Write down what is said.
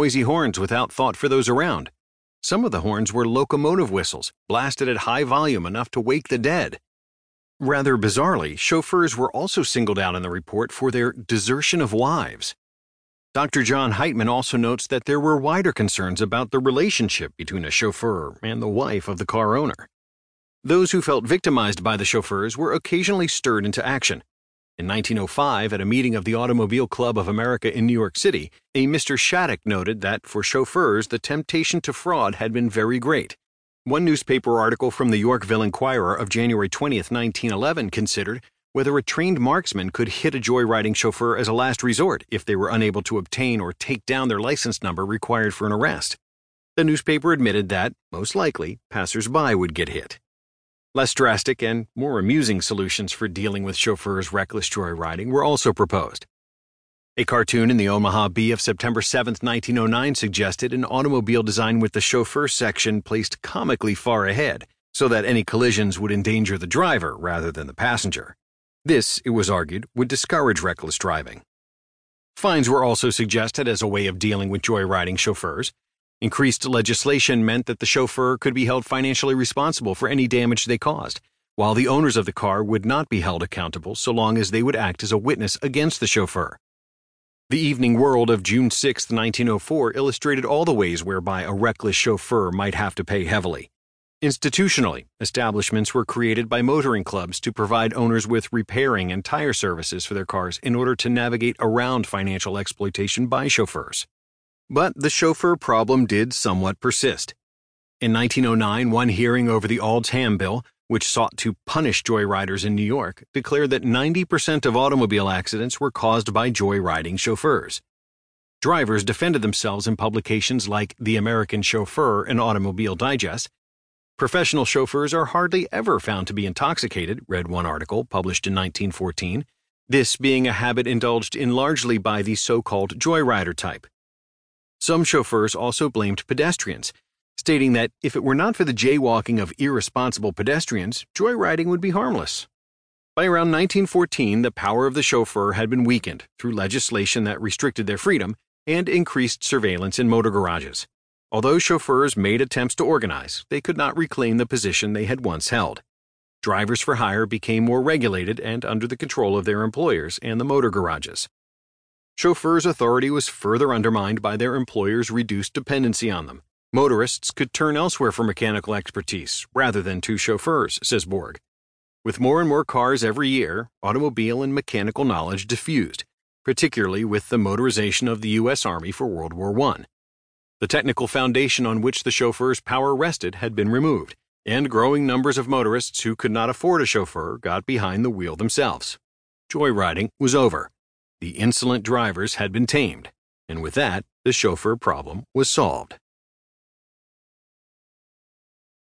noisy horns without thought for those around. Some of the horns were locomotive whistles, blasted at high volume enough to wake the dead. Rather bizarrely, chauffeurs were also singled out in the report for their desertion of wives. Dr. John Heitmann also notes that there were wider concerns about the relationship between a chauffeur and the wife of the car owner. Those who felt victimized by the chauffeurs were occasionally stirred into action. In 1905, at a meeting of the Automobile Club of America in New York City, a Mr. Shattuck noted that for chauffeurs the temptation to fraud had been very great. One newspaper article from the Yorkville Enquirer of January 20, 1911, considered whether a trained marksman could hit a joyriding chauffeur as a last resort if they were unable to obtain or take down their license number required for an arrest. The newspaper admitted that, most likely, passersby would get hit. Less drastic and more amusing solutions for dealing with chauffeurs' reckless joyriding were also proposed. A cartoon in the Omaha Bee of September 7, 1909 suggested an automobile design with the chauffeur section placed comically far ahead so that any collisions would endanger the driver rather than the passenger. This, it was argued, would discourage reckless driving. Fines were also suggested as a way of dealing with joyriding chauffeurs, Increased legislation meant that the chauffeur could be held financially responsible for any damage they caused, while the owners of the car would not be held accountable so long as they would act as a witness against the chauffeur. The Evening World of June 6, 1904 illustrated all the ways whereby a reckless chauffeur might have to pay heavily. Institutionally, establishments were created by motoring clubs to provide owners with repairing and tire services for their cars in order to navigate around financial exploitation by chauffeurs. But the chauffeur problem did somewhat persist. In 1909, one hearing over the Auld-Ham Bill, which sought to punish joyriders in New York, declared that 90% of automobile accidents were caused by joyriding chauffeurs. Drivers defended themselves in publications like The American Chauffeur and Automobile Digest. Professional chauffeurs are hardly ever found to be intoxicated, read one article published in 1914, this being a habit indulged in largely by the so called joyrider type. Some chauffeurs also blamed pedestrians, stating that if it were not for the jaywalking of irresponsible pedestrians, joyriding would be harmless. By around 1914, the power of the chauffeur had been weakened through legislation that restricted their freedom and increased surveillance in motor garages. Although chauffeurs made attempts to organize, they could not reclaim the position they had once held. Drivers for hire became more regulated and under the control of their employers and the motor garages chauffeurs' authority was further undermined by their employers' reduced dependency on them. Motorists could turn elsewhere for mechanical expertise rather than to chauffeurs, says Borg. With more and more cars every year, automobile and mechanical knowledge diffused, particularly with the motorization of the U.S. Army for World War I. The technical foundation on which the chauffeur's power rested had been removed, and growing numbers of motorists who could not afford a chauffeur got behind the wheel themselves. Joyriding was over. The insolent drivers had been tamed, and with that, the chauffeur problem was solved.